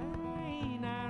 mine.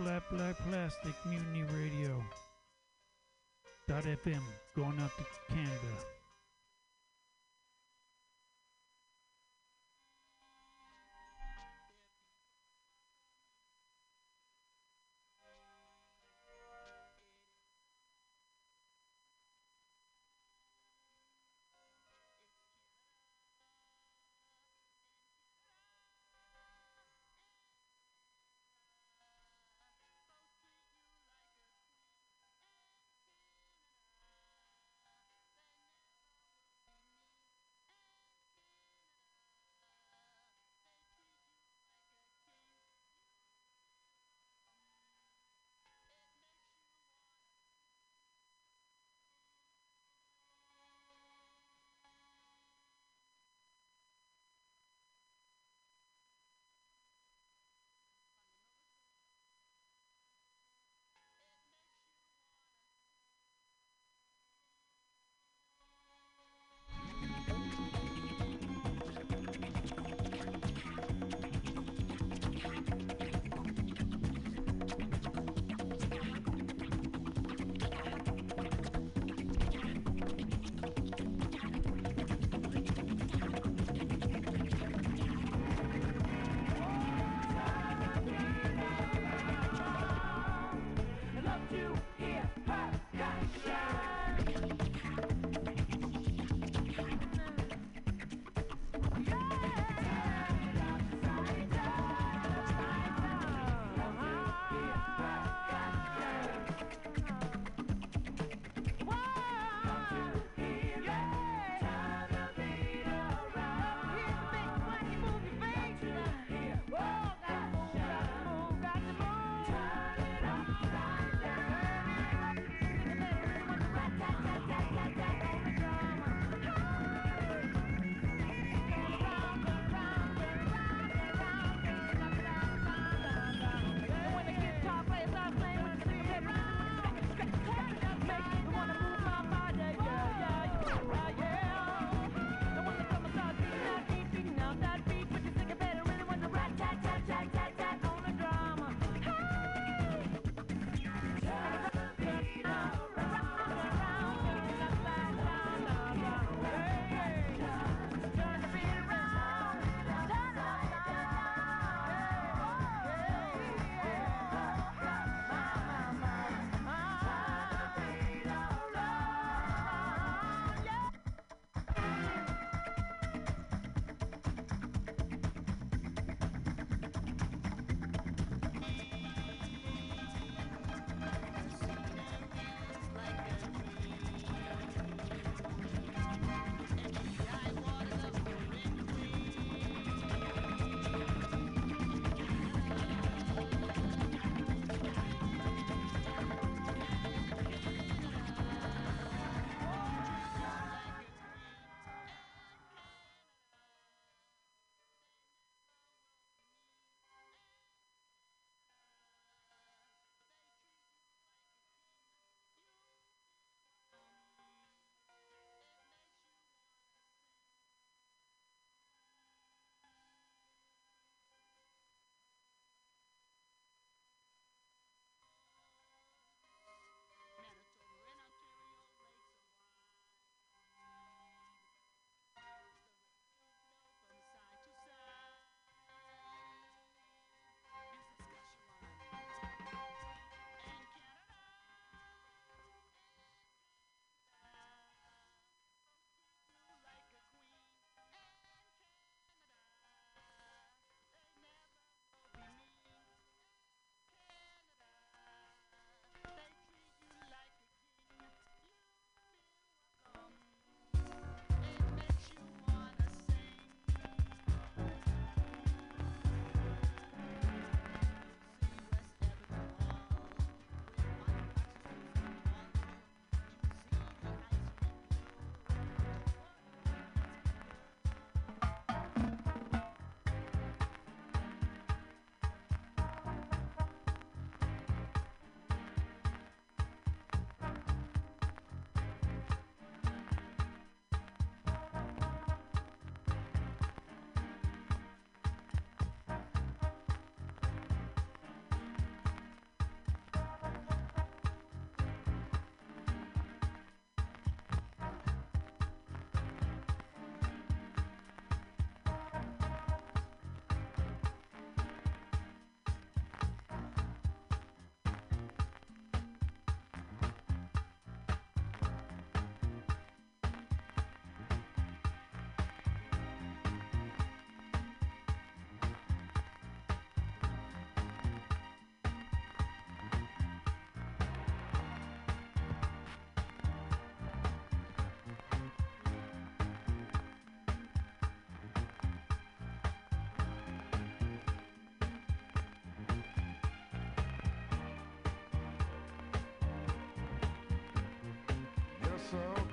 Flap Lap Plastic Mutiny Radio. .fm going out to Canada.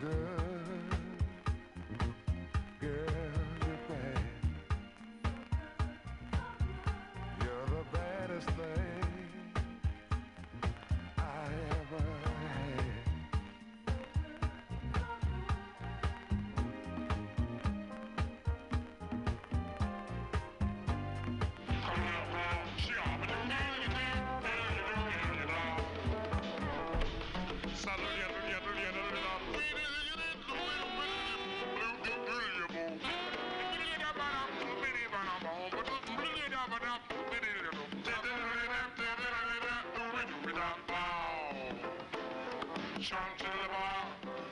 Good. Girl, Chum chilly bar,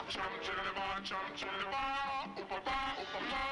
chum chilly bar, chum chilly bar, oopa ba, oopa ba.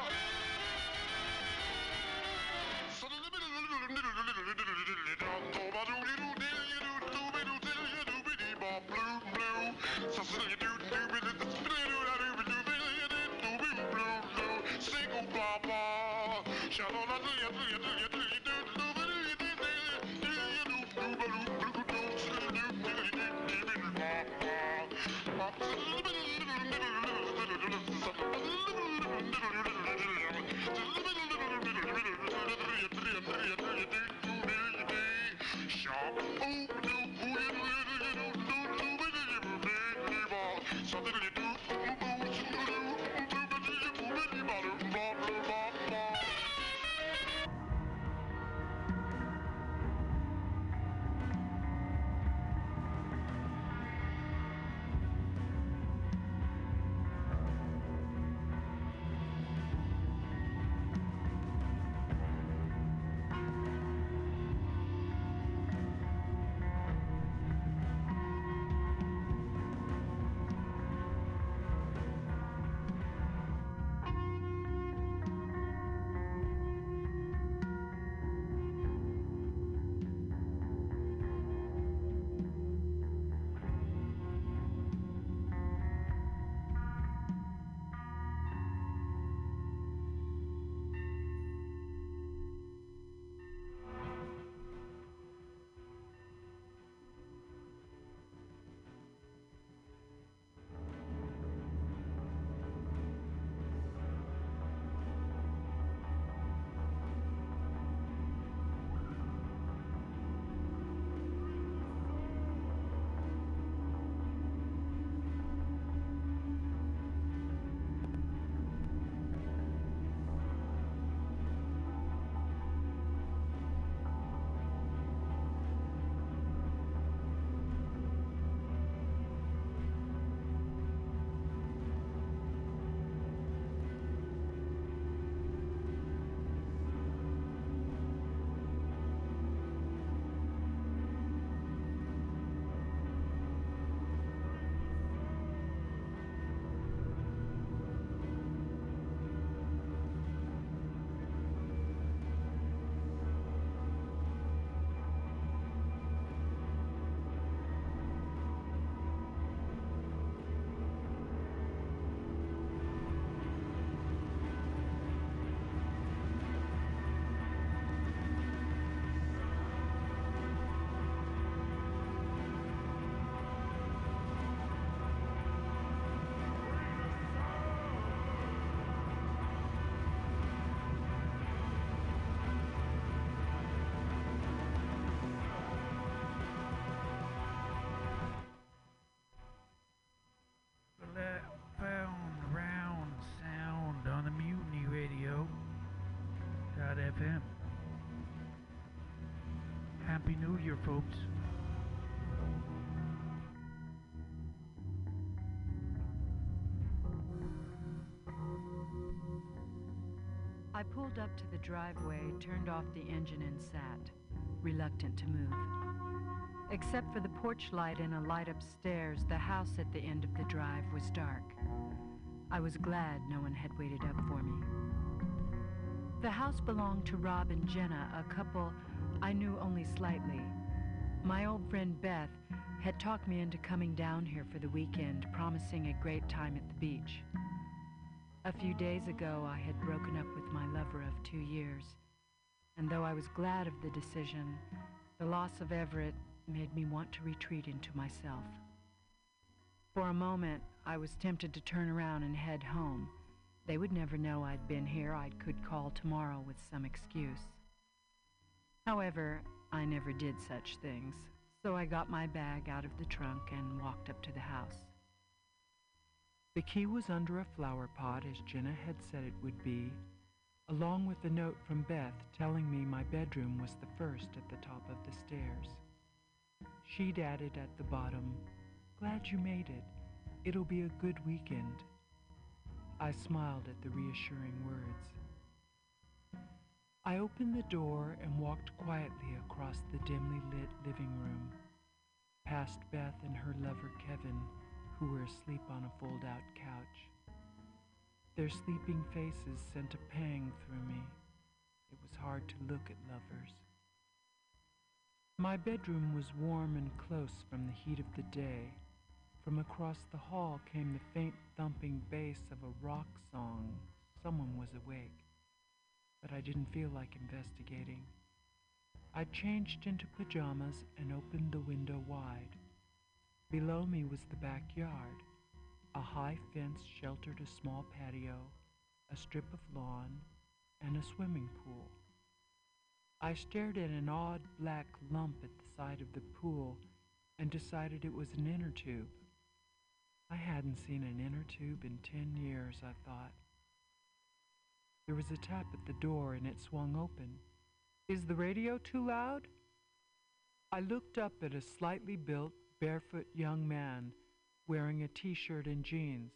New Year, folks. I pulled up to the driveway, turned off the engine, and sat, reluctant to move. Except for the porch light and a light upstairs, the house at the end of the drive was dark. I was glad no one had waited up for me. The house belonged to Rob and Jenna, a couple I knew only slightly. My old friend Beth had talked me into coming down here for the weekend, promising a great time at the beach. A few days ago, I had broken up with my lover of two years, and though I was glad of the decision, the loss of Everett made me want to retreat into myself. For a moment, I was tempted to turn around and head home. They would never know I'd been here. I could call tomorrow with some excuse. However, I never did such things, so I got my bag out of the trunk and walked up to the house. The key was under a flower pot, as Jenna had said it would be, along with a note from Beth telling me my bedroom was the first at the top of the stairs. She'd added at the bottom, Glad you made it. It'll be a good weekend. I smiled at the reassuring words. I opened the door and walked quietly across the dimly lit living room, past Beth and her lover Kevin, who were asleep on a fold out couch. Their sleeping faces sent a pang through me. It was hard to look at lovers. My bedroom was warm and close from the heat of the day. From across the hall came the faint thumping bass of a rock song. Someone was awake, but I didn't feel like investigating. I changed into pajamas and opened the window wide. Below me was the backyard. A high fence sheltered a small patio, a strip of lawn, and a swimming pool. I stared at an odd black lump at the side of the pool and decided it was an inner tube. I hadn't seen an inner tube in ten years, I thought. There was a tap at the door and it swung open. Is the radio too loud? I looked up at a slightly built, barefoot young man wearing a t shirt and jeans.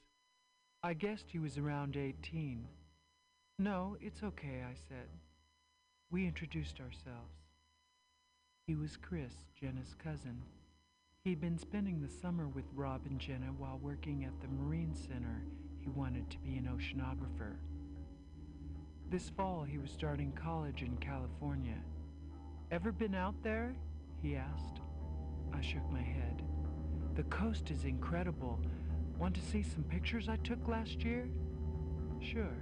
I guessed he was around 18. No, it's okay, I said. We introduced ourselves. He was Chris, Jenna's cousin. He'd been spending the summer with Rob and Jenna while working at the Marine Center. He wanted to be an oceanographer. This fall, he was starting college in California. Ever been out there? He asked. I shook my head. The coast is incredible. Want to see some pictures I took last year? Sure.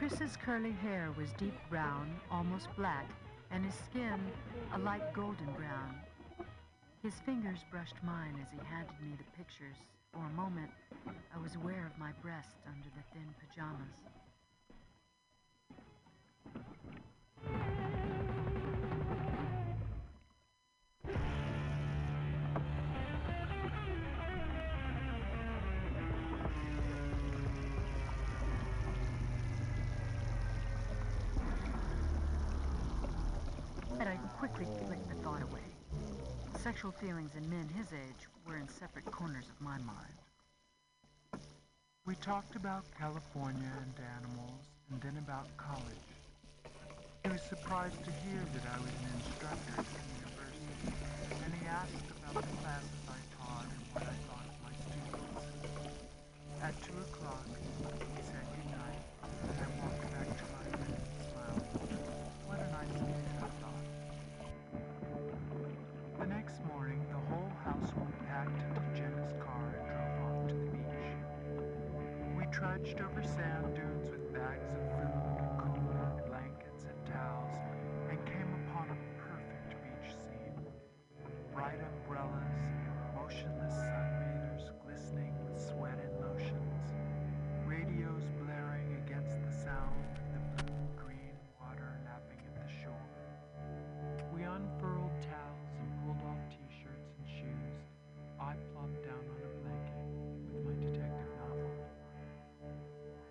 Chris's curly hair was deep brown, almost black, and his skin a light golden brown. His fingers brushed mine as he handed me the pictures. For a moment, I was aware of my breast under the thin pajamas. Sexual feelings in men his age were in separate corners of my mind. We talked about California and animals, and then about college. He was surprised to hear that I was an instructor at the university, and he asked about the classes I taught and what I thought of my students. At two o'clock,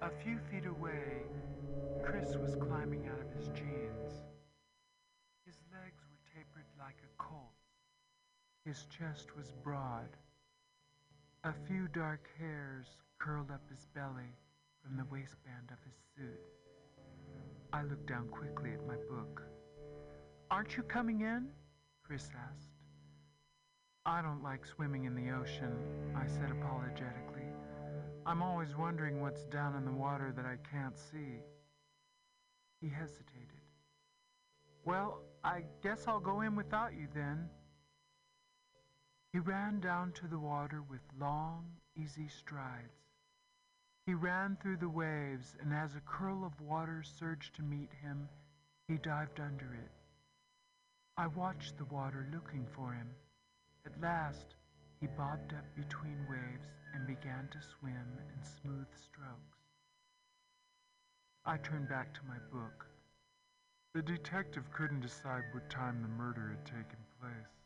A few feet away, Chris was climbing out of his jeans. His legs were tapered like a colt's. His chest was broad. A few dark hairs curled up his belly from the waistband of his suit. I looked down quickly at my book. Aren't you coming in? Chris asked. I don't like swimming in the ocean, I said apologetically. I'm always wondering what's down in the water that I can't see. He hesitated. Well, I guess I'll go in without you then. He ran down to the water with long, easy strides. He ran through the waves, and as a curl of water surged to meet him, he dived under it. I watched the water looking for him. At last, he bobbed up between waves and began to swim in smooth strokes. I turned back to my book. The detective couldn't decide what time the murder had taken place.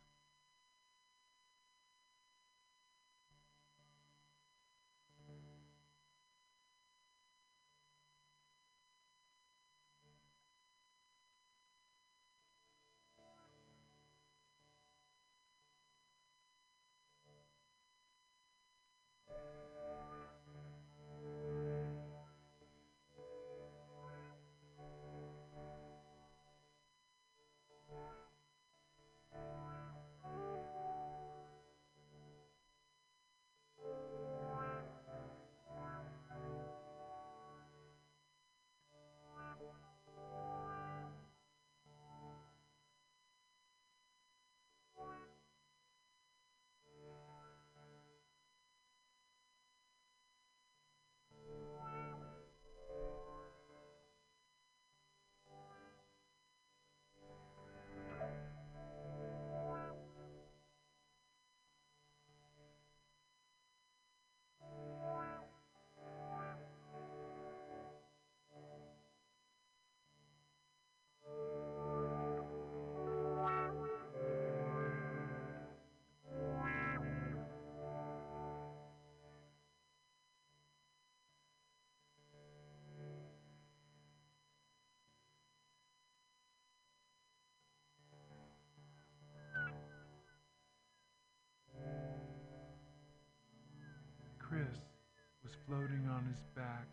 Floating on his back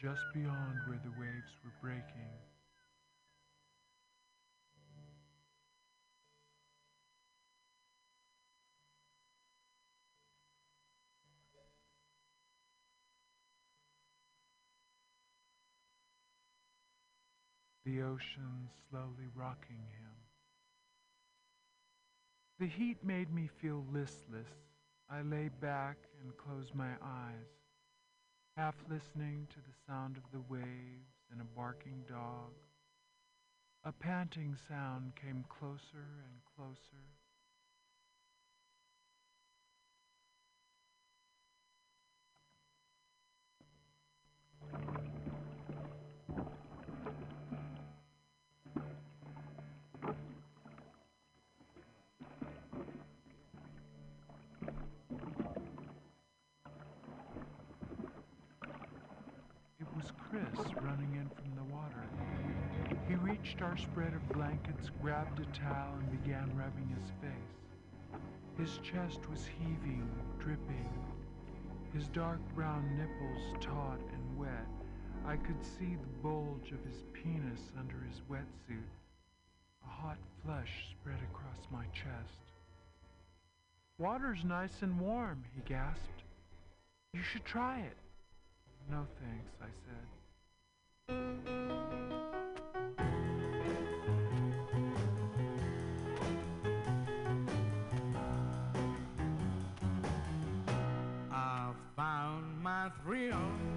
just beyond where the waves were breaking. The ocean slowly rocking him. The heat made me feel listless. I lay back and closed my eyes, half listening to the sound of the waves and a barking dog. A panting sound came closer and closer. It running in from the water. He reached our spread of blankets, grabbed a towel, and began rubbing his face. His chest was heaving, dripping. His dark brown nipples taut and wet. I could see the bulge of his penis under his wetsuit. A hot flush spread across my chest. Water's nice and warm, he gasped. You should try it. No thanks, I said. I found my thrill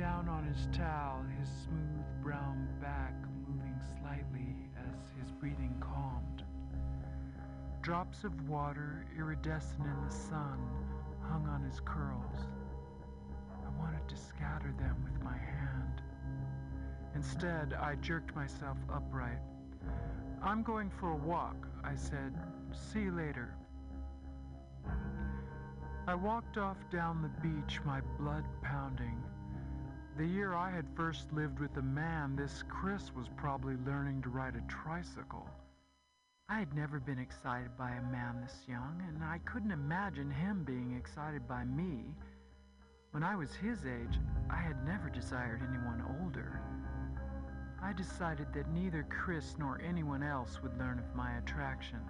down on his towel, his smooth brown back moving slightly as his breathing calmed. Drops of water, iridescent in the sun, hung on his curls. I wanted to scatter them with my hand. Instead, I jerked myself upright. I'm going for a walk, I said. See you later. I walked off down the beach, my blood. The year I had first lived with a man, this Chris was probably learning to ride a tricycle. I had never been excited by a man this young, and I couldn't imagine him being excited by me. When I was his age, I had never desired anyone older. I decided that neither Chris nor anyone else would learn of my attraction.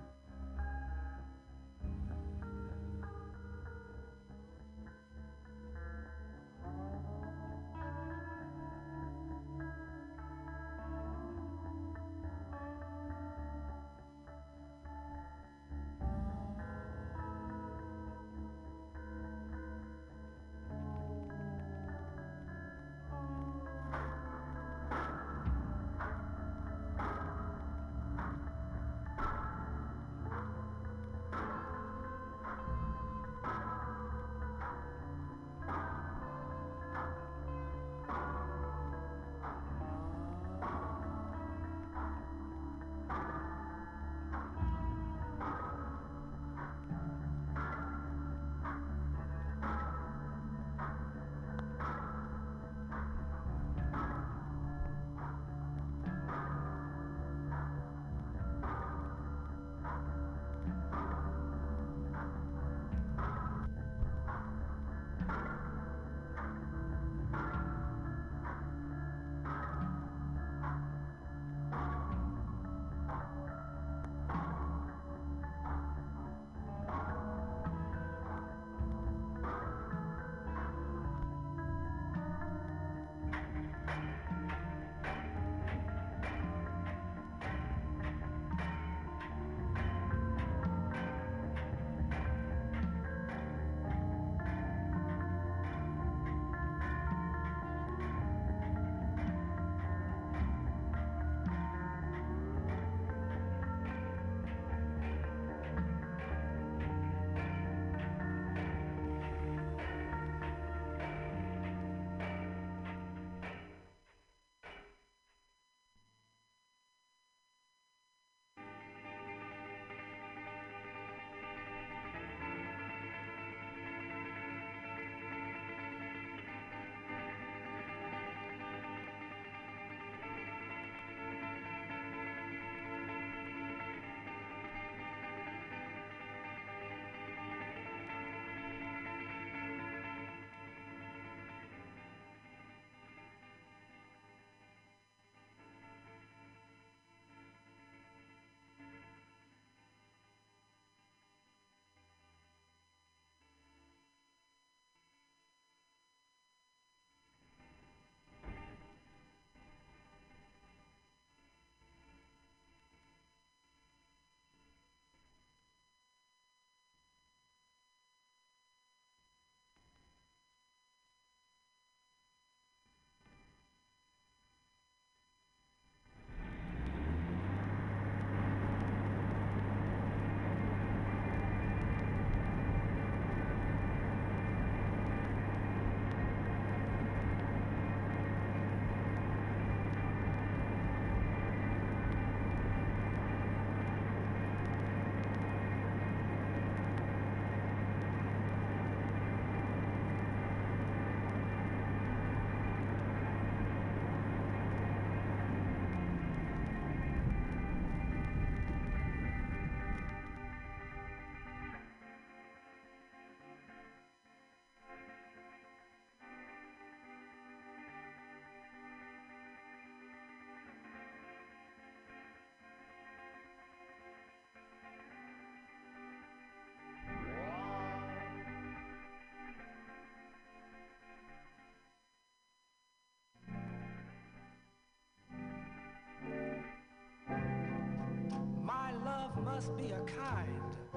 Must be a kind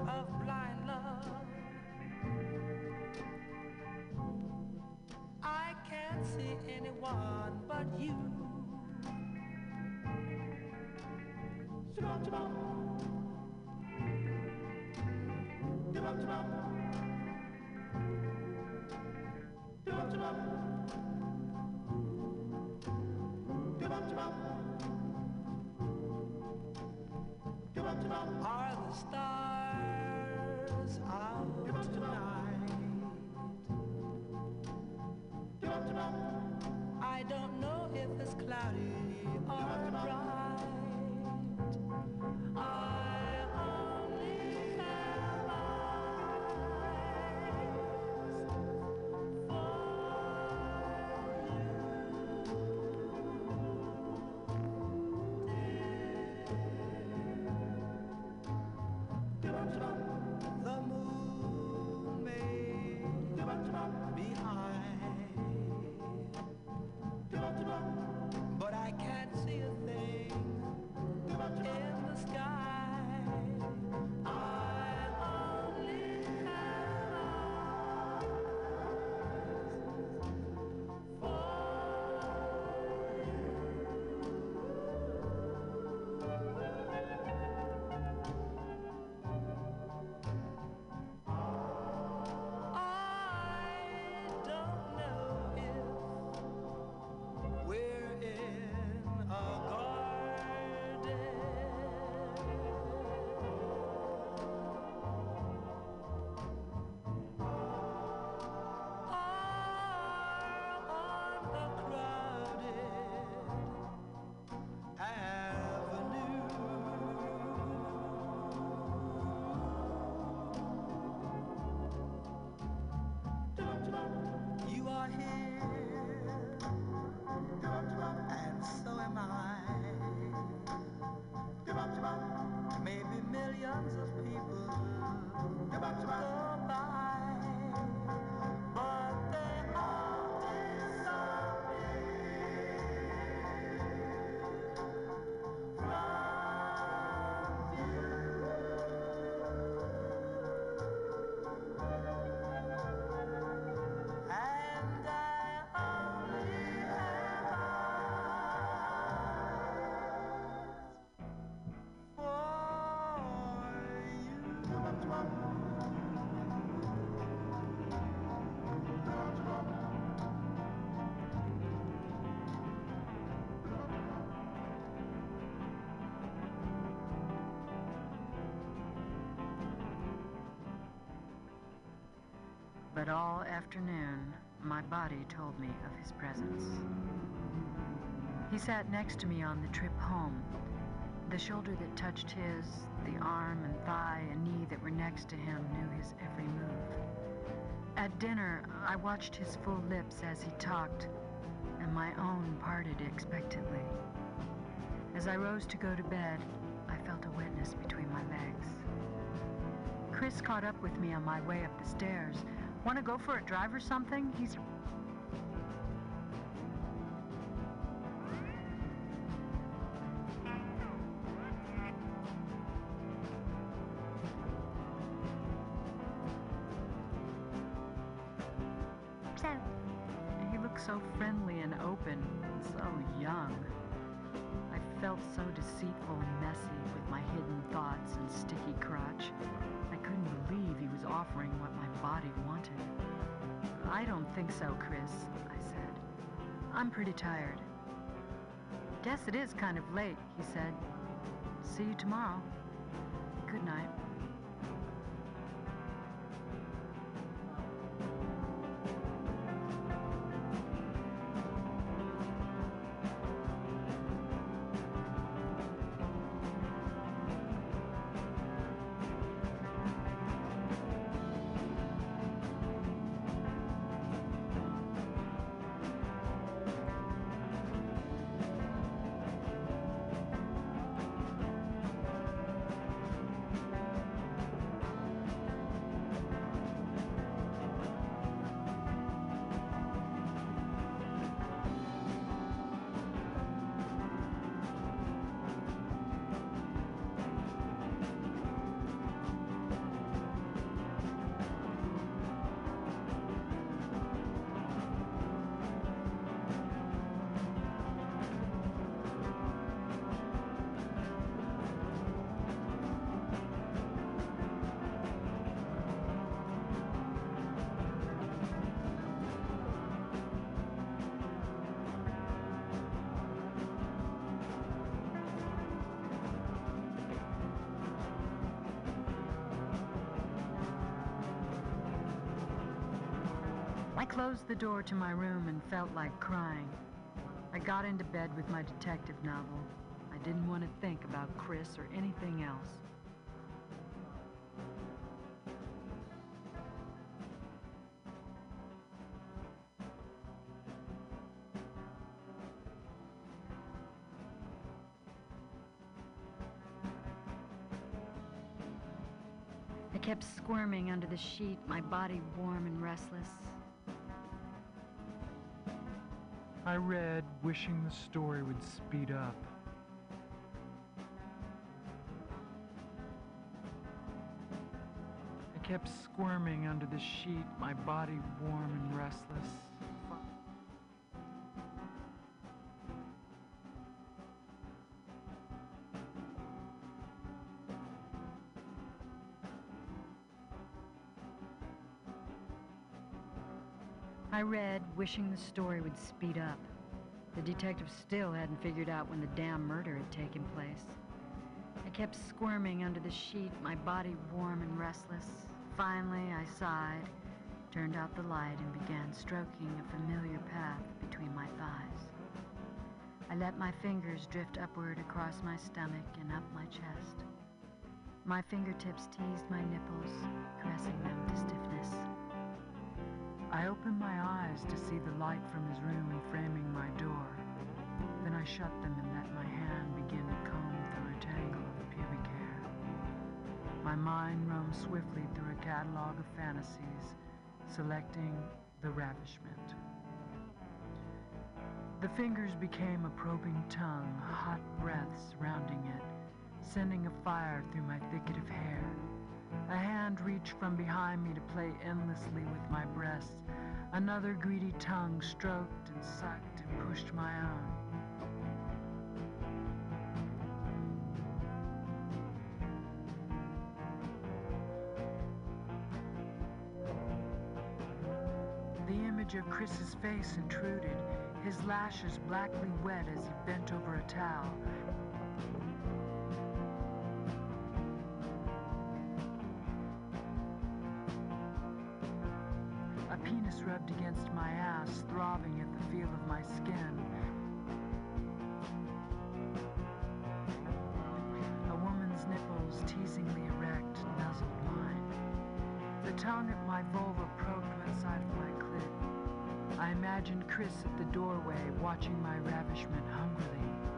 of blind love. I can't see anyone but you. Don't But all afternoon, my body told me of his presence. He sat next to me on the trip home. The shoulder that touched his, the arm and thigh and knee that were next to him knew his every move. At dinner, I watched his full lips as he talked, and my own parted expectantly. As I rose to go to bed, I felt a wetness between my legs. Chris caught up with me on my way up the stairs. Want to go for a drive or something? He's. Think so, Chris, I said. I'm pretty tired. Guess it is kind of late, he said. See you tomorrow. Good night. I closed the door to my room and felt like crying. I got into bed with my detective novel. I didn't want to think about Chris or anything else. I kept squirming under the sheet, my body warm and restless. I read, wishing the story would speed up. I kept squirming under the sheet, my body warm and restless. Wishing the story would speed up. The detective still hadn't figured out when the damn murder had taken place. I kept squirming under the sheet, my body warm and restless. Finally, I sighed, turned out the light, and began stroking a familiar path between my thighs. I let my fingers drift upward across my stomach and up my chest. My fingertips teased my nipples, caressing them to stiffness. I opened my eyes to see the light from his room framing my door. Then I shut them and let my hand begin to comb through a tangle of pubic hair. My mind roamed swiftly through a catalog of fantasies, selecting the ravishment. The fingers became a probing tongue, hot breath surrounding it, sending a fire through my thicket of hair. A hand reached from behind me to play endlessly with my breasts. Another greedy tongue stroked and sucked and pushed my own. The image of Chris's face intruded, his lashes blackly wet as he bent over a towel. Skin. A woman's nipples, teasingly erect, nuzzled mine. The tongue at my vulva probed one side of my clit. I imagined Chris at the doorway, watching my ravishment hungrily.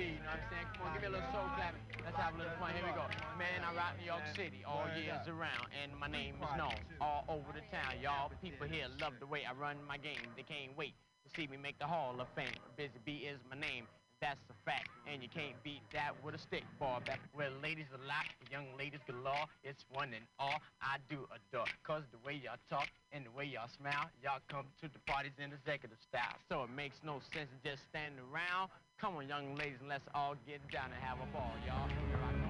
Come on, give me a little soul clapping. Let's have a little fun. Here we go. Man, I rock New York City all years around, and my name is known all over the town. Y'all people here love the way I run my game. They can't wait to see me make the Hall of Fame. Busy Bee is my name. That's a fact, and you can't beat that with a stick, boy. Back where ladies a lot, young ladies galore. It's one and all I do adore. Cause the way y'all talk and the way y'all smile, y'all come to the parties in executive style. So it makes no sense to just stand around. Come on, young ladies, and let's all get down and have a ball, y'all.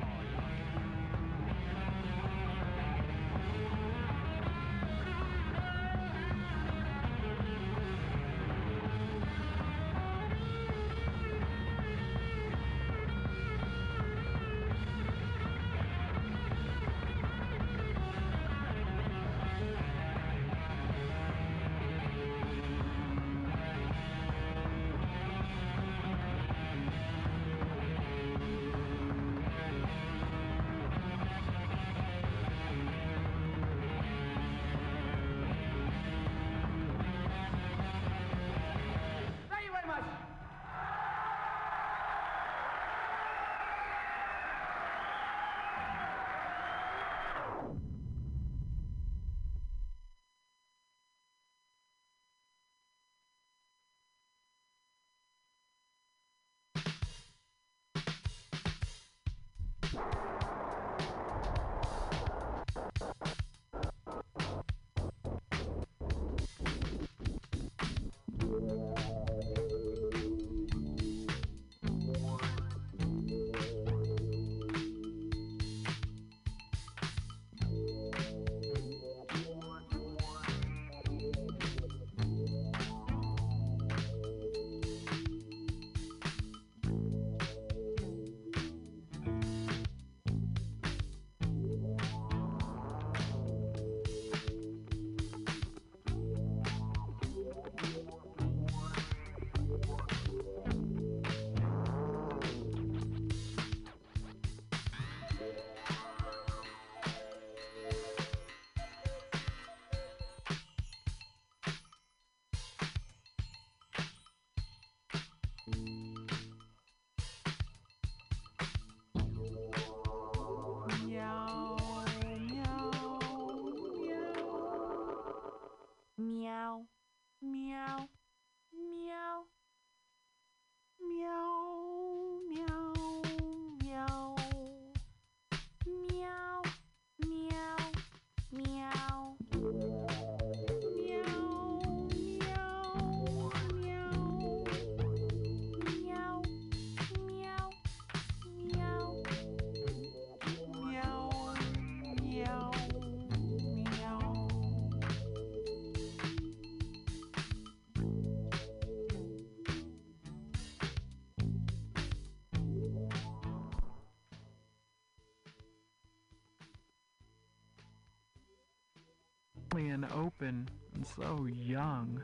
And open and so young.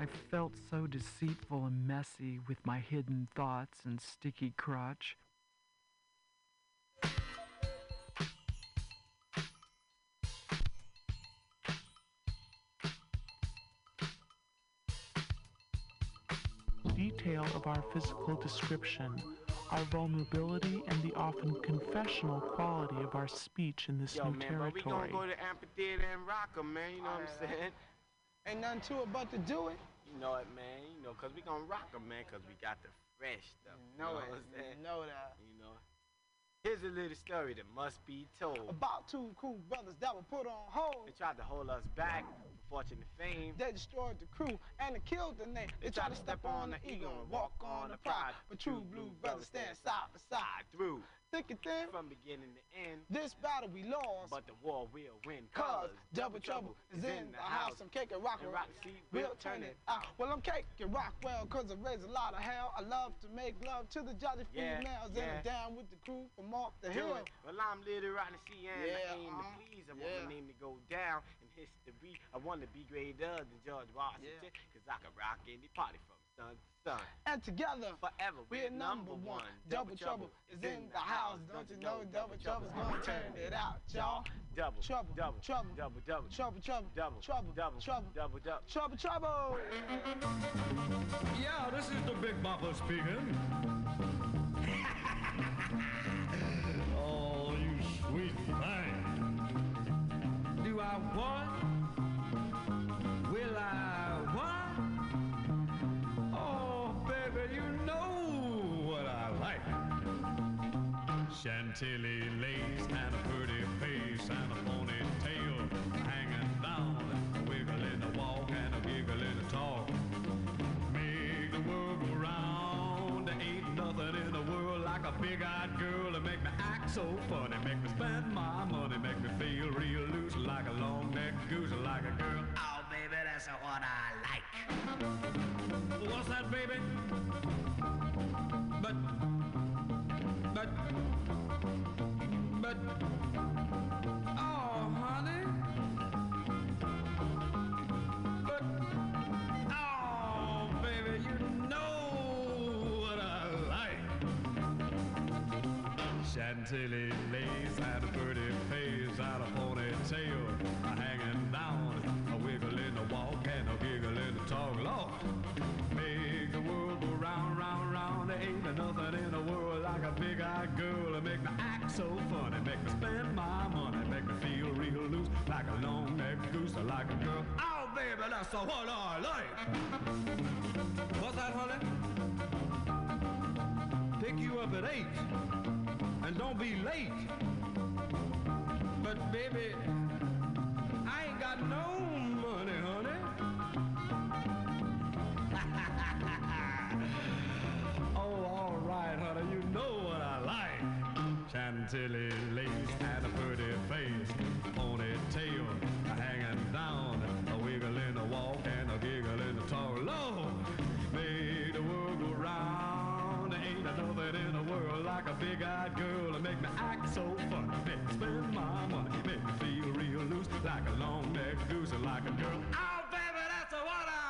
I felt so deceitful and messy with my hidden thoughts and sticky crotch. Detail of our physical description, our vulnerability, and the often confessional quality of our speech in this Yo, new man, bro, we gonna go to amphitheater and rock 'em, man. You know what I'm saying? Ain't nothing to it but to do it. You know it, man. You know, cause we gonna rock 'em, man. Cause we got the fresh stuff. You Know know it. what I'm saying? You know that. You know. Here's a little story that must be told. About two cool brothers that were put on hold. They tried to hold us back for fortune and fame. They destroyed the crew and they killed the name. They tried to step on the ego and walk on the pride. But true blue brothers stand side by side. Through Thick and thin, from beginning to end. this battle we lost. But the war will win. Cause double trouble is in the house. I'm cake and rock And rock rock. We'll turn it out. Well, I'm cake and rock well, cause I raise a lot of hell. I love to make love to the jolly Yeah, females. yeah. And I'm down with the crew from off the Do hill. it. Well, I'm little to see and Yeah, I aim to uh, please. I want yeah. my name to go down history. I want to be greater than George Washington. Cause I can rock any party from sun to sun. And together, forever, we're number one. Double trouble is in the house. Don't you know double trouble's gonna turn it out, y'all? Double trouble, double trouble, double double trouble, trouble, double trouble, double trouble, double double trouble, trouble. Yeah, this is the Big Bopper speaking. Chantilly lace and a pretty face and a ponytail hanging down, a wiggle in the walk and a giggling a talk. Make the world go round. There ain't nothing in the world like a big-eyed girl to make me act so funny, make me spend my money, make me feel real loose like a long-necked goose, like a girl. Oh, baby, that's what I like. What's that, baby? Chantilly lace and a pretty face and a ponytail a hanging down, a wiggle in the walk and a giggle in the talk. Lord, make the world go round, round, round. There ain't nothing in the world like a big-eyed girl to make me act so funny, make me spend my money, make me feel real loose like a long-necked goose, or like a girl. Oh, baby, that's the what I like. What's that, honey? Pick you up at eight, and don't be late. But baby, I ain't got no money, honey. oh, all right, honey, you know what I like. Chantilly lace and a pretty face, ponytail a hanging down, a wiggle in the walk in the world like a big-eyed girl to make me act so funny, make me spend my money, make me feel real loose like a long-necked goose, like a girl. Oh, baby, that's what I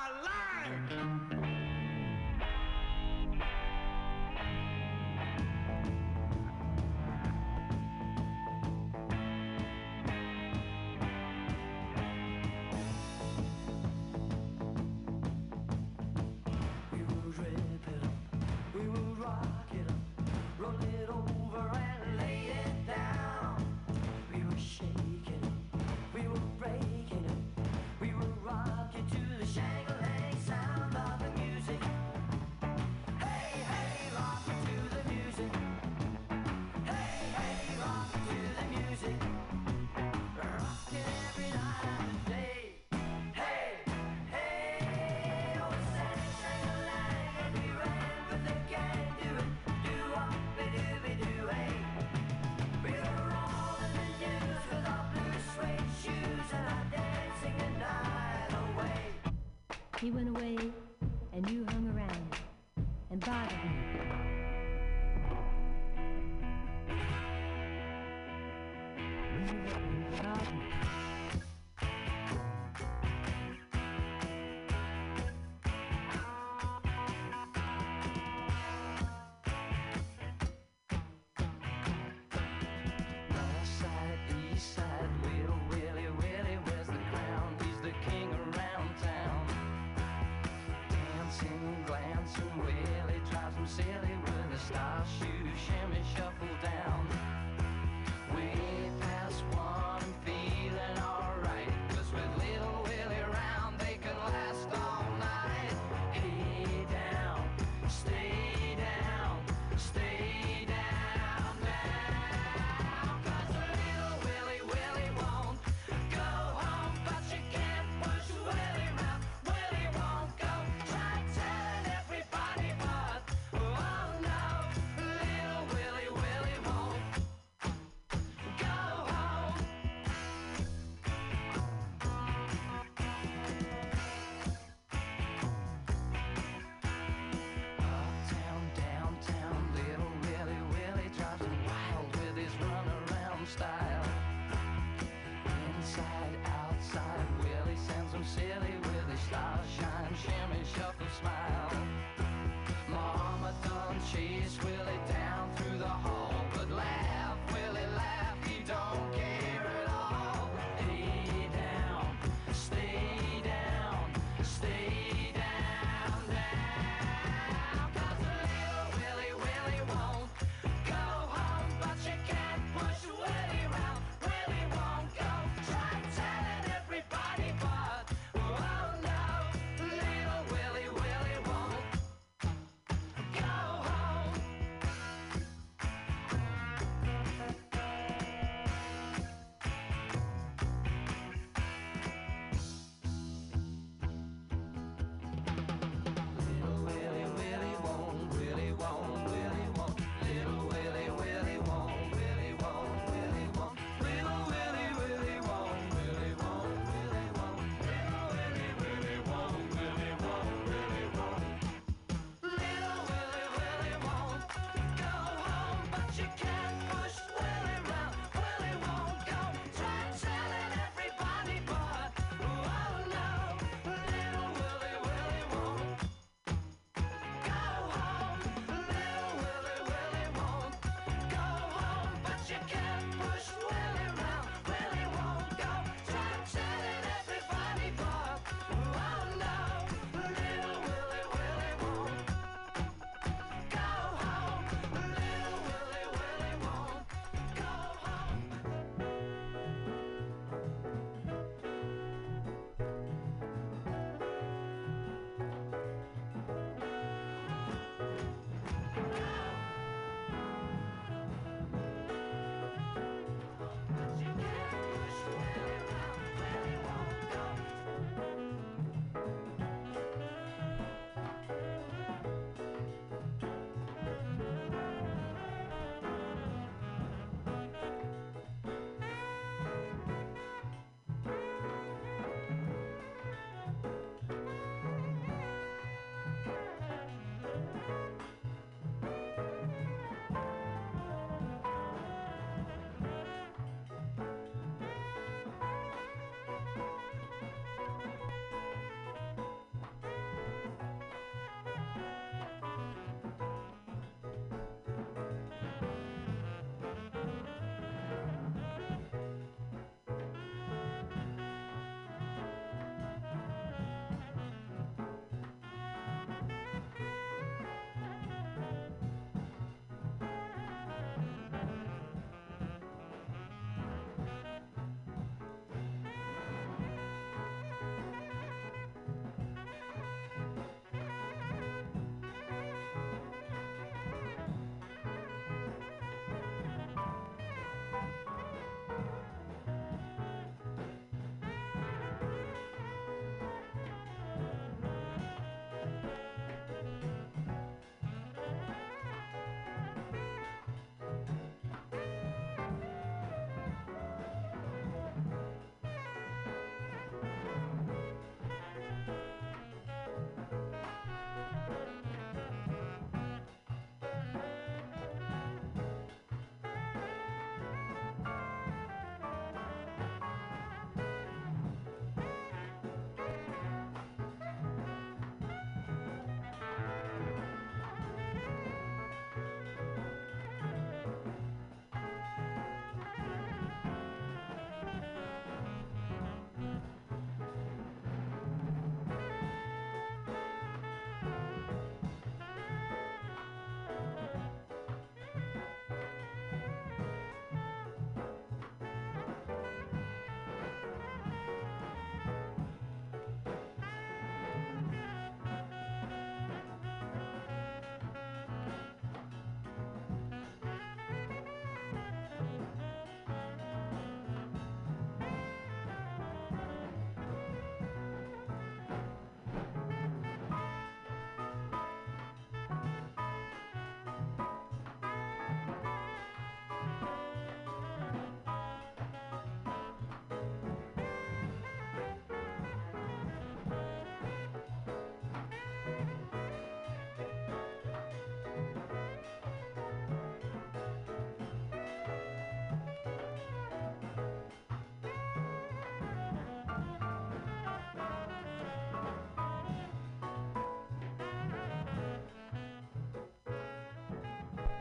He went away, and you hung around and bothered me. Bothered me.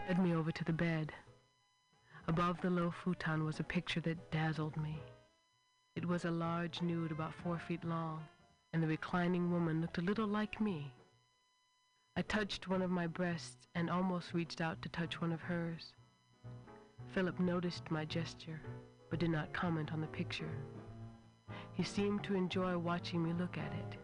Led me over to the bed. Above the low futon was a picture that dazzled me. It was a large nude about four feet long, and the reclining woman looked a little like me. I touched one of my breasts and almost reached out to touch one of hers. Philip noticed my gesture, but did not comment on the picture. He seemed to enjoy watching me look at it.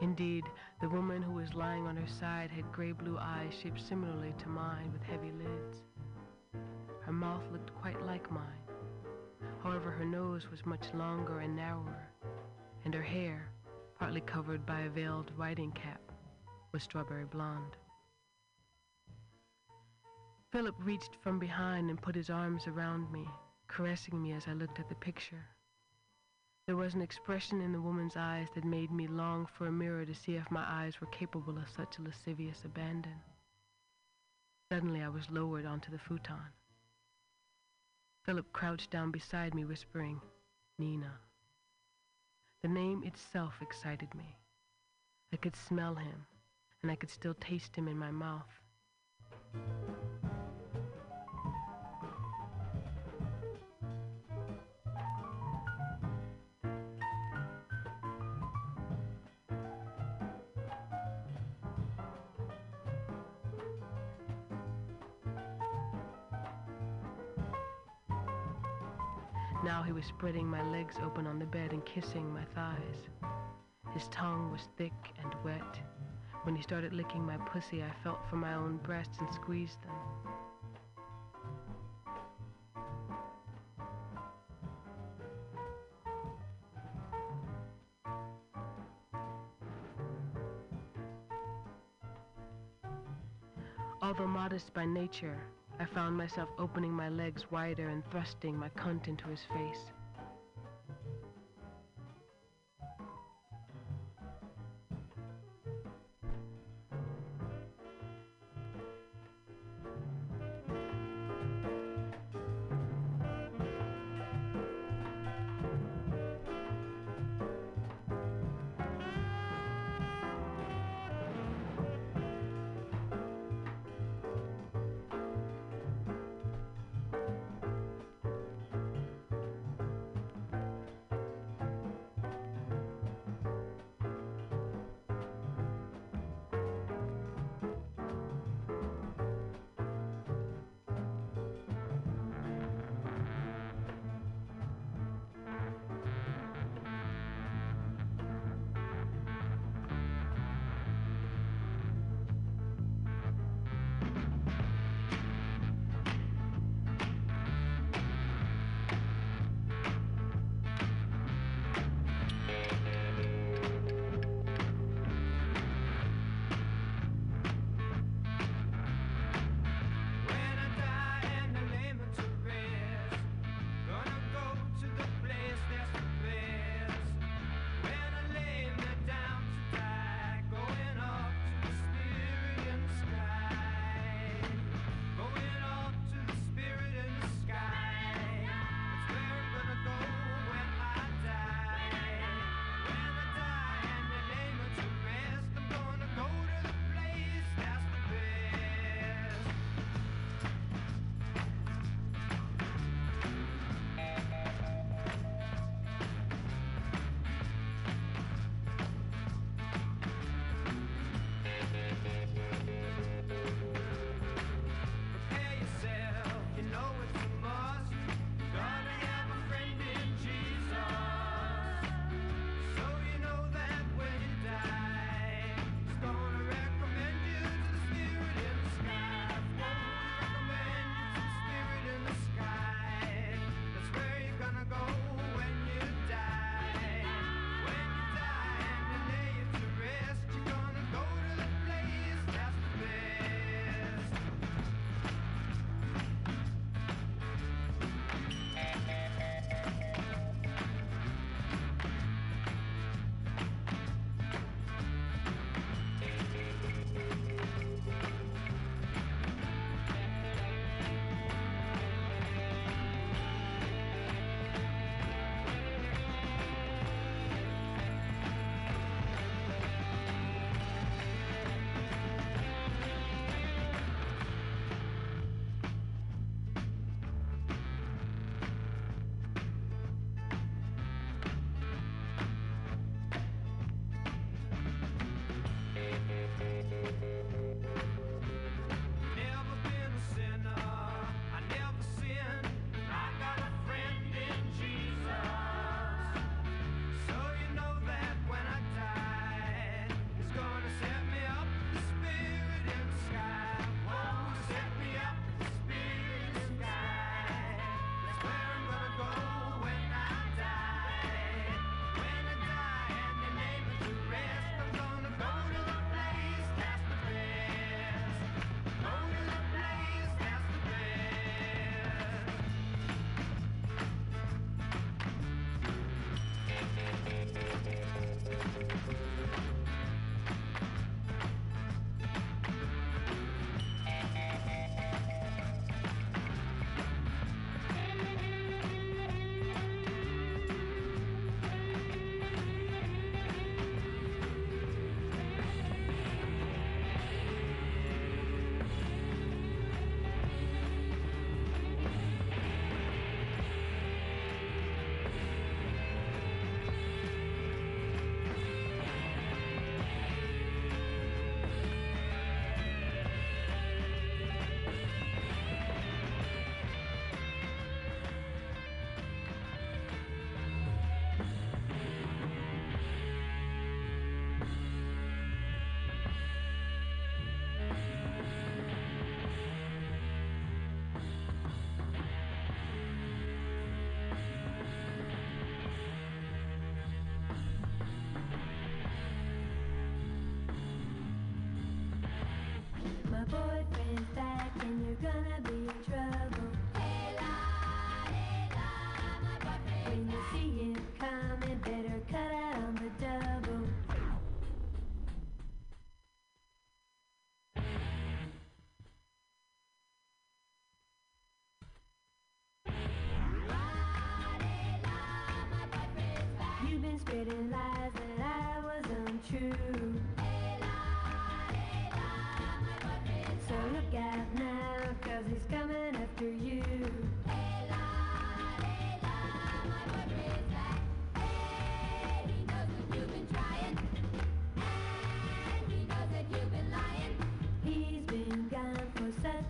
Indeed, the woman who was lying on her side had gray blue eyes shaped similarly to mine with heavy lids. Her mouth looked quite like mine. However, her nose was much longer and narrower, and her hair, partly covered by a veiled riding cap, was strawberry blonde. Philip reached from behind and put his arms around me, caressing me as I looked at the picture. There was an expression in the woman's eyes that made me long for a mirror to see if my eyes were capable of such lascivious abandon. Suddenly I was lowered onto the futon. Philip crouched down beside me, whispering, Nina. The name itself excited me. I could smell him, and I could still taste him in my mouth. Now he was spreading my legs open on the bed and kissing my thighs. His tongue was thick and wet. When he started licking my pussy, I felt for my own breasts and squeezed them. Although modest by nature, I found myself opening my legs wider and thrusting my cunt into his face.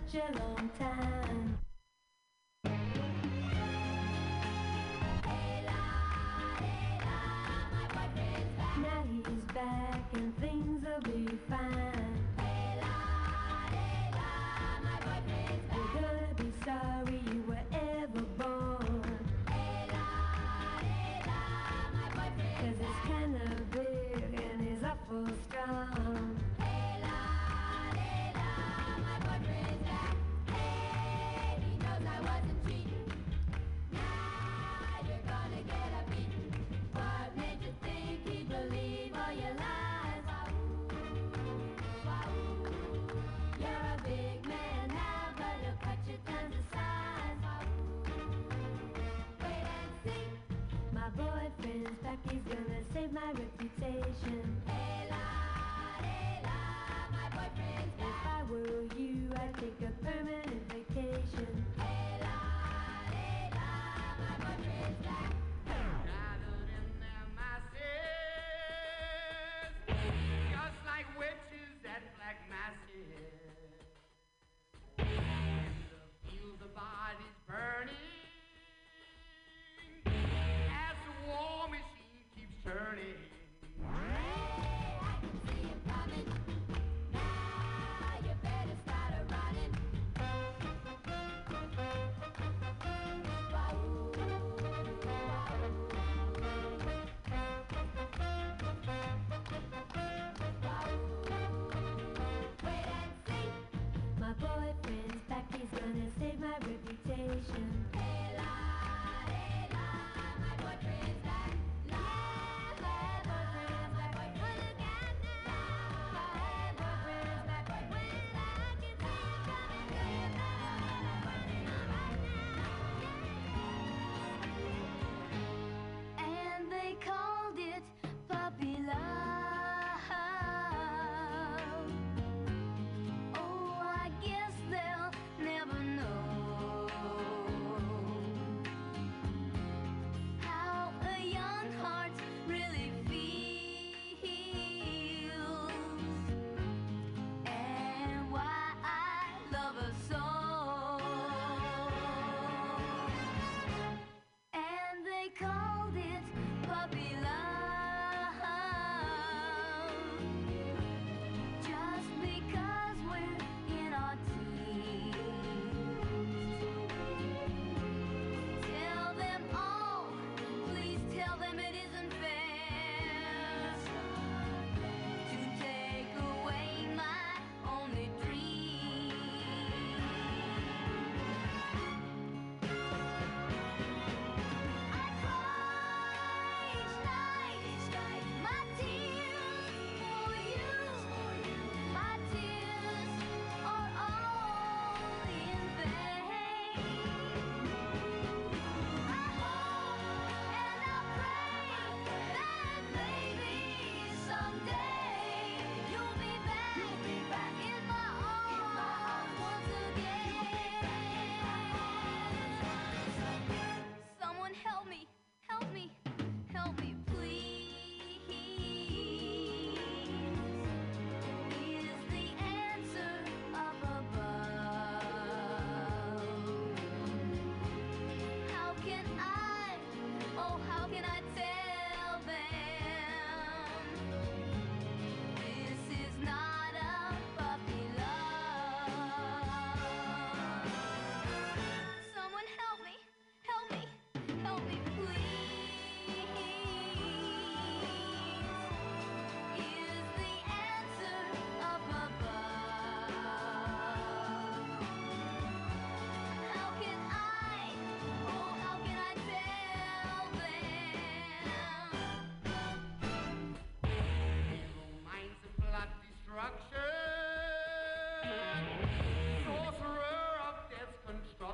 Such a long time.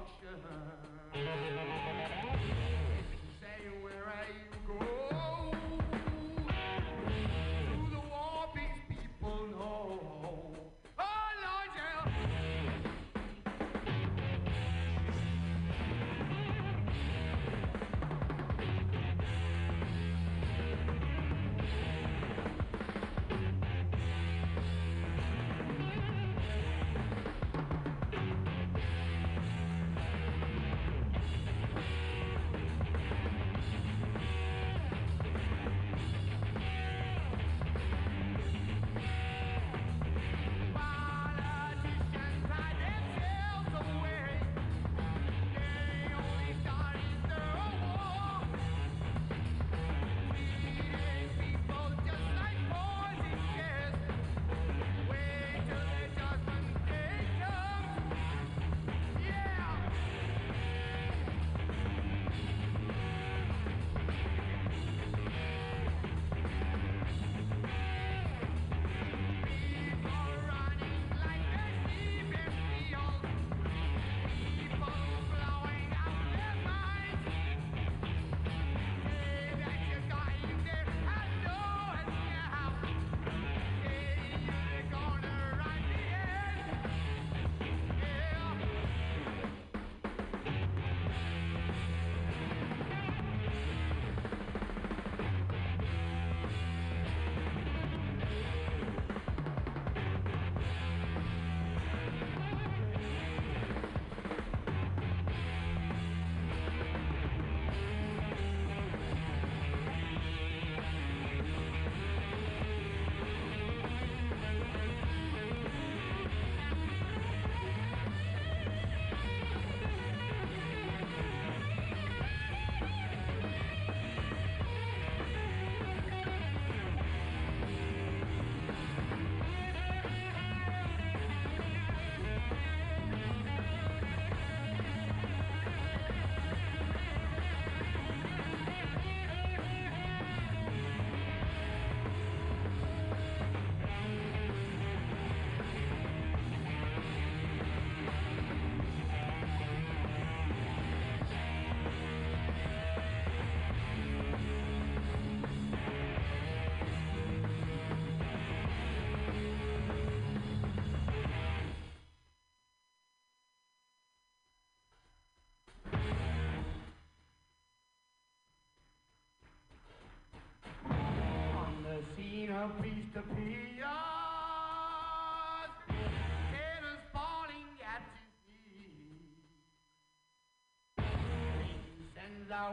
Yorkshire.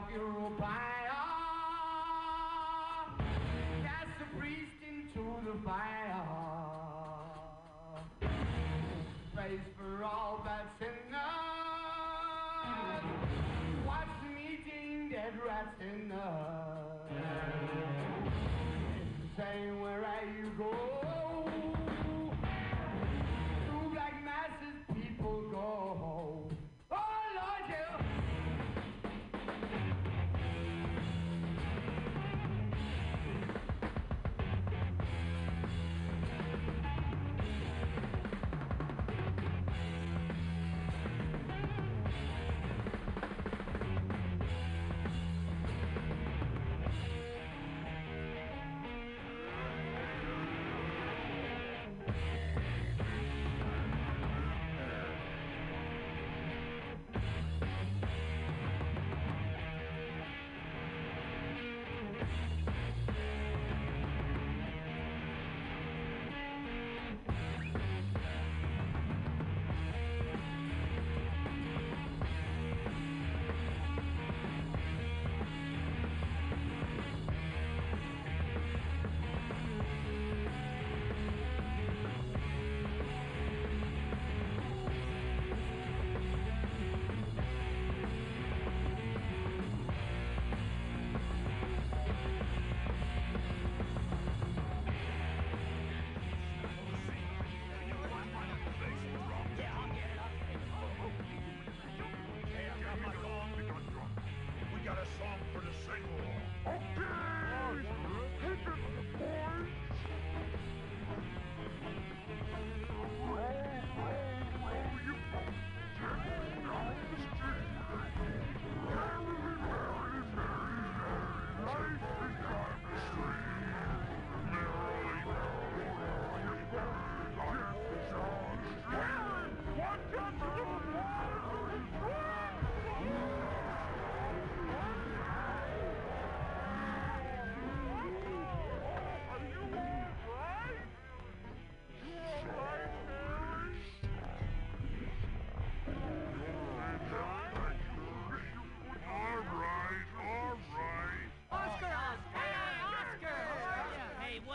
of Uriah. Cast the priest into the fire. Praise for all that sinners. Watch me eating dead rats in.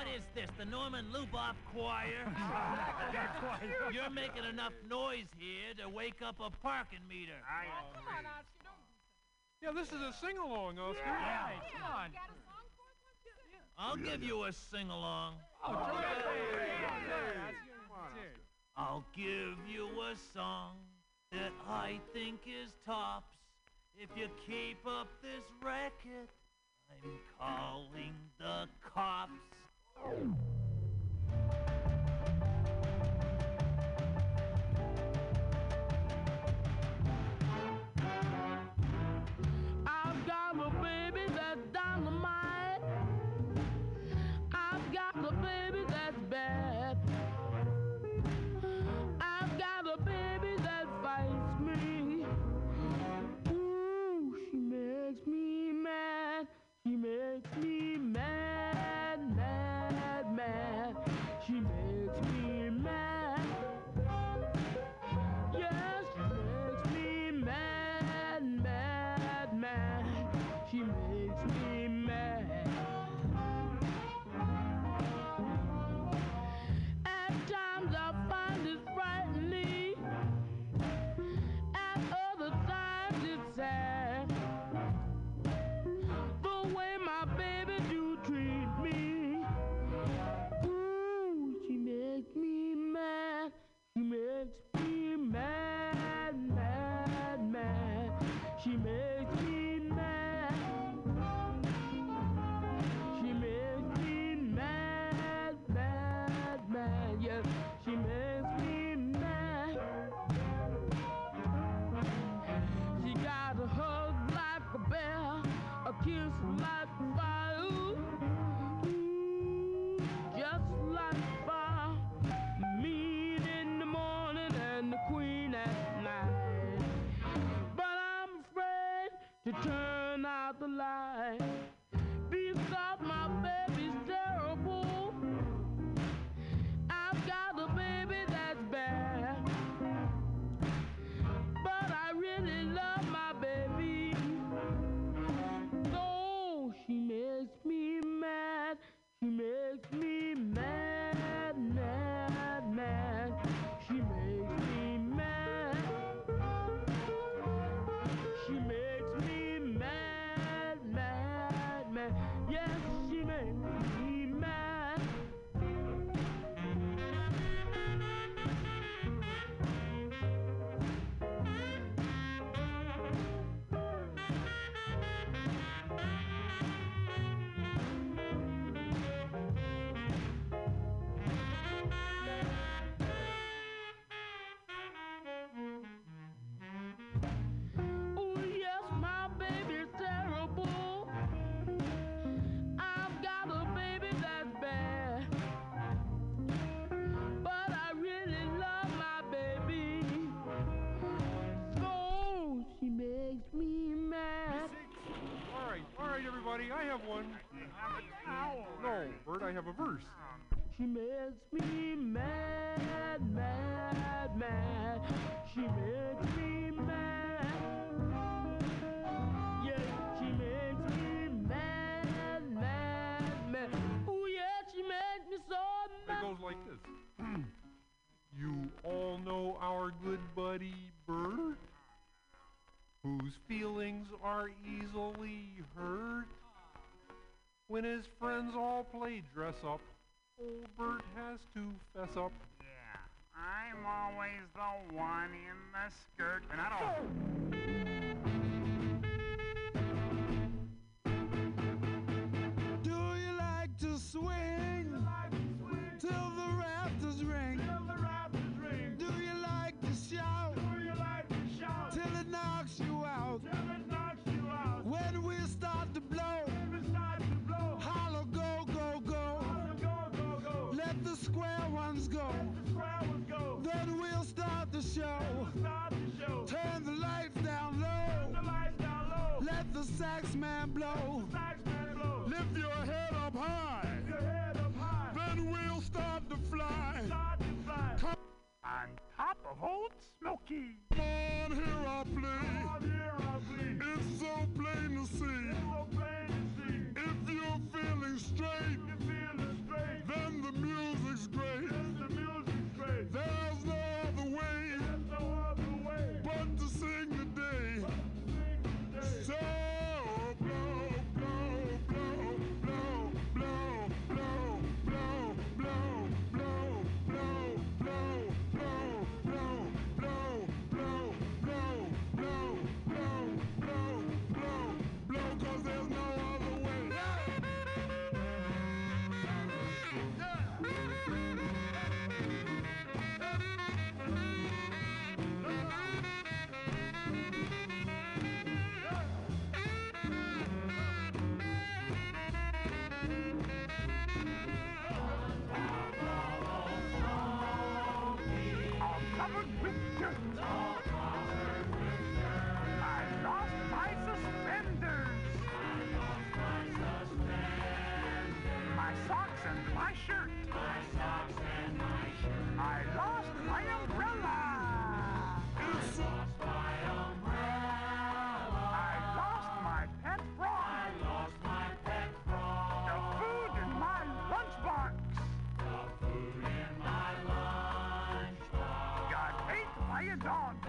What is this, the Norman Luboff Choir? You're making enough noise here to wake up a parking meter. I oh, come on, Oscar, don't... Yeah, this is a sing-along, Oscar. Yeah, yeah. come on. I'll give you a sing-along. Oh, I'll give you a song that I think is tops. If you keep up this racket, I'm calling the cops. Oh. buddy. I have one. No, Bert, I have a verse. She makes me mad, mad, mad. She makes fess up. Old Bert has to fess up. Yeah, I'm always the one in the skirt, and I don't. Smokey. on.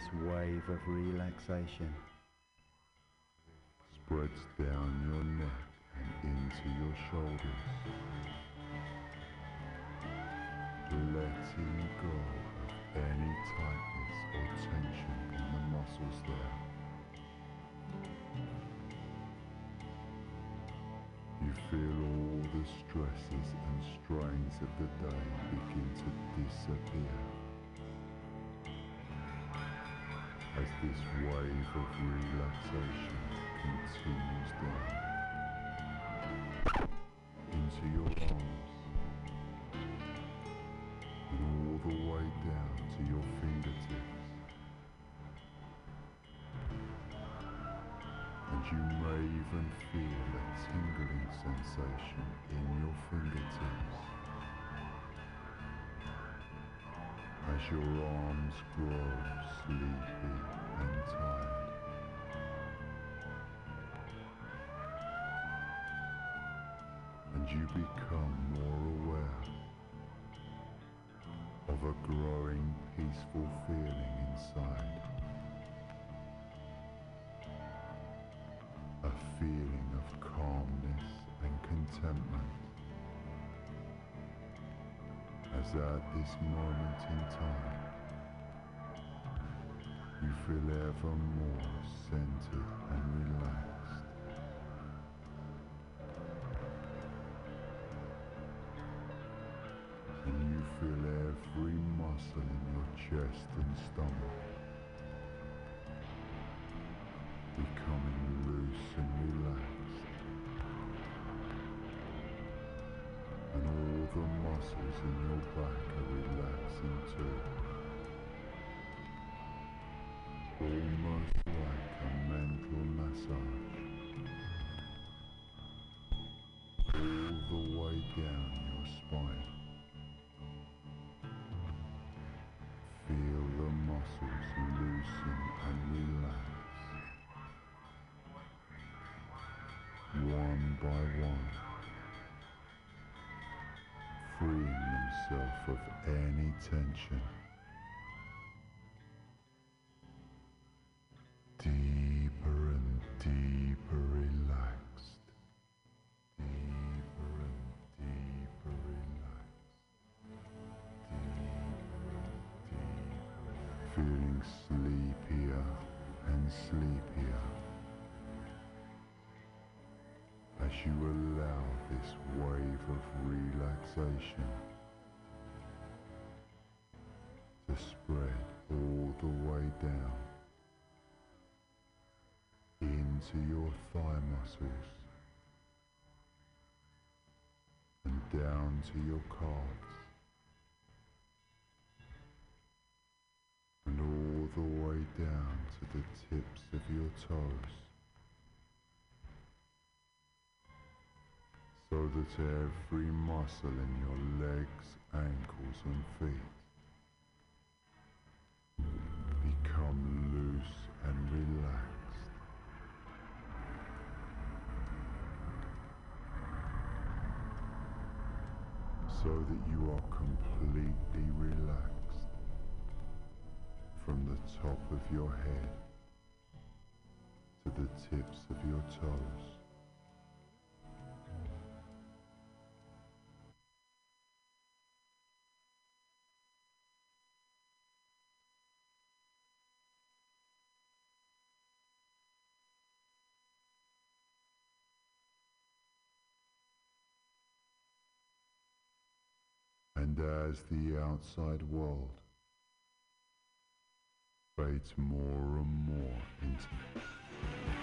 This wave of relaxation spreads down your neck and into your shoulders. Letting go of any tightness or tension in the muscles there. You feel all the stresses and strains of the day begin to disappear. As this wave of relaxation continues down into your arms and all the way down to your fingertips. And you may even feel a tingling sensation in your fingertips as your arms grow sleepy and tired. And you become more aware of a growing peaceful feeling inside. A feeling of calmness and contentment. As at this moment in time, you feel ever more centered and relaxed. And you feel every muscle in your chest and stomach becoming loose and relaxed. The muscles in your back are relaxing too. Almost like a mental massage. Of any tension. That every muscle in your legs, ankles and feet become loose and relaxed. So that you are completely relaxed from the top of your head to the tips of your toes. As the outside world fades more and more into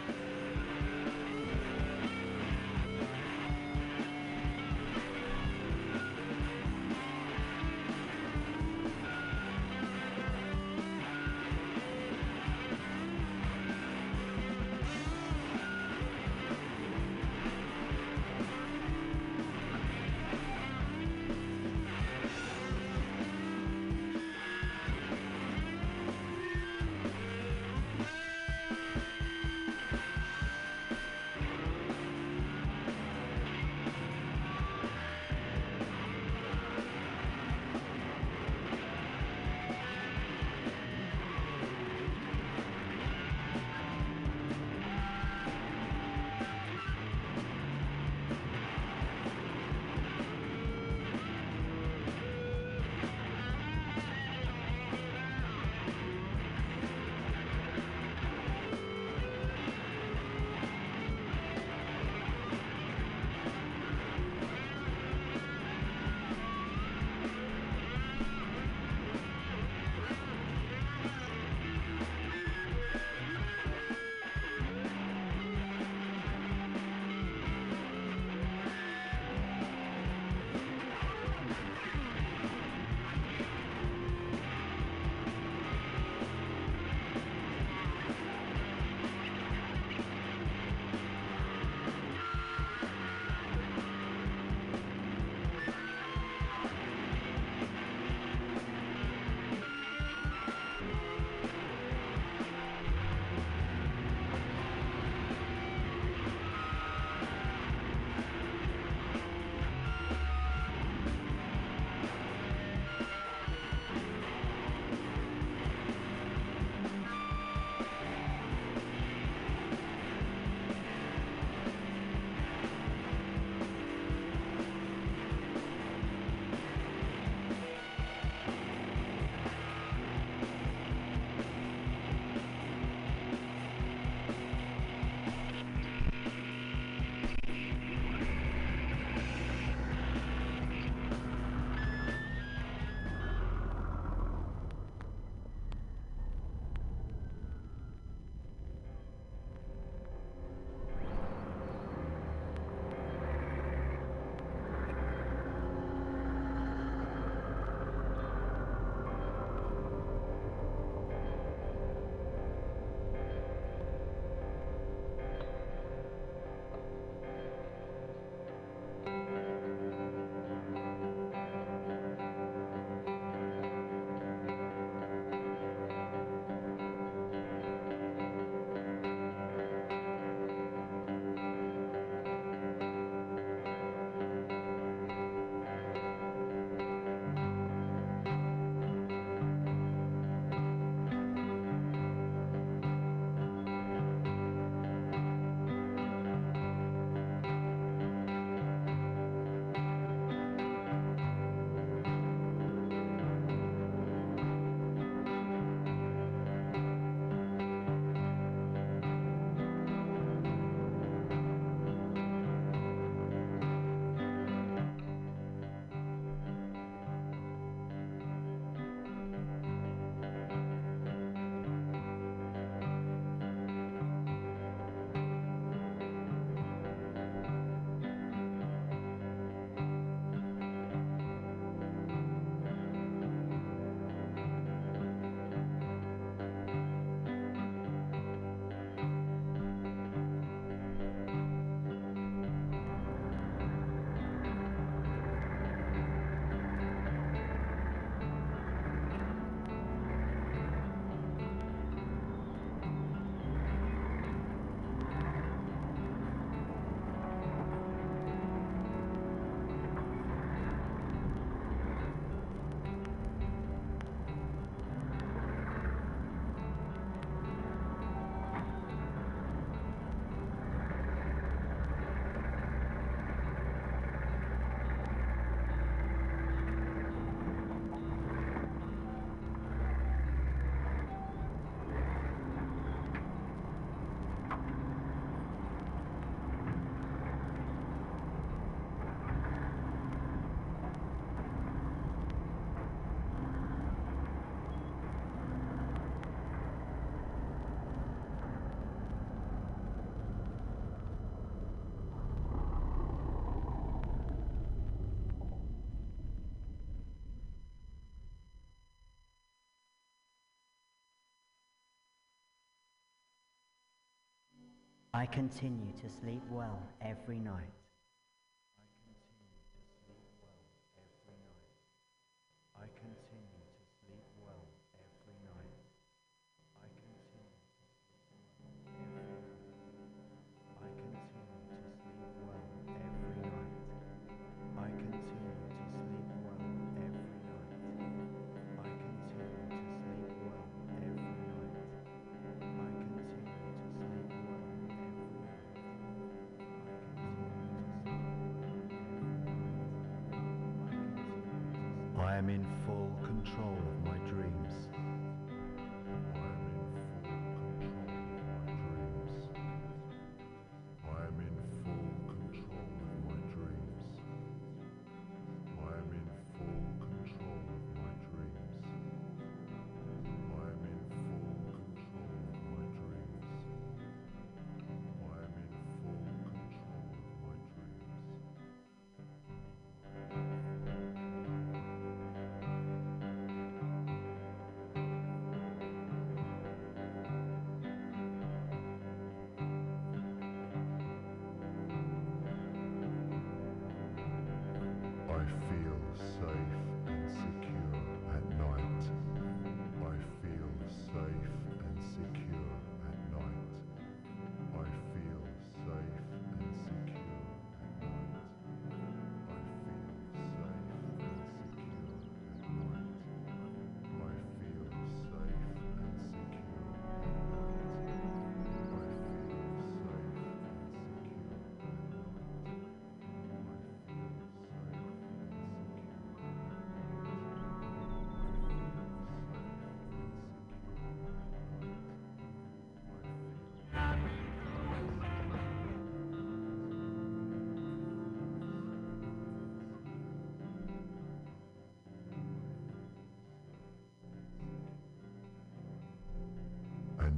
I continue to sleep well every night.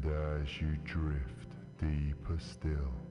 And as you drift deeper still,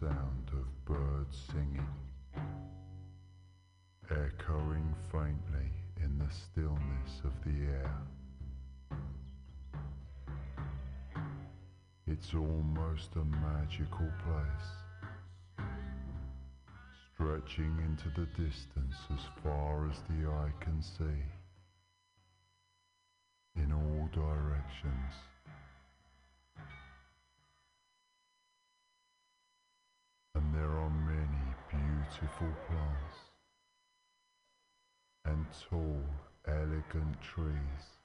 sound of birds singing, echoing faintly in the stillness of the air. It's almost a magical place, stretching into the distance as far as the eye can see, beautiful plants and tall, elegant trees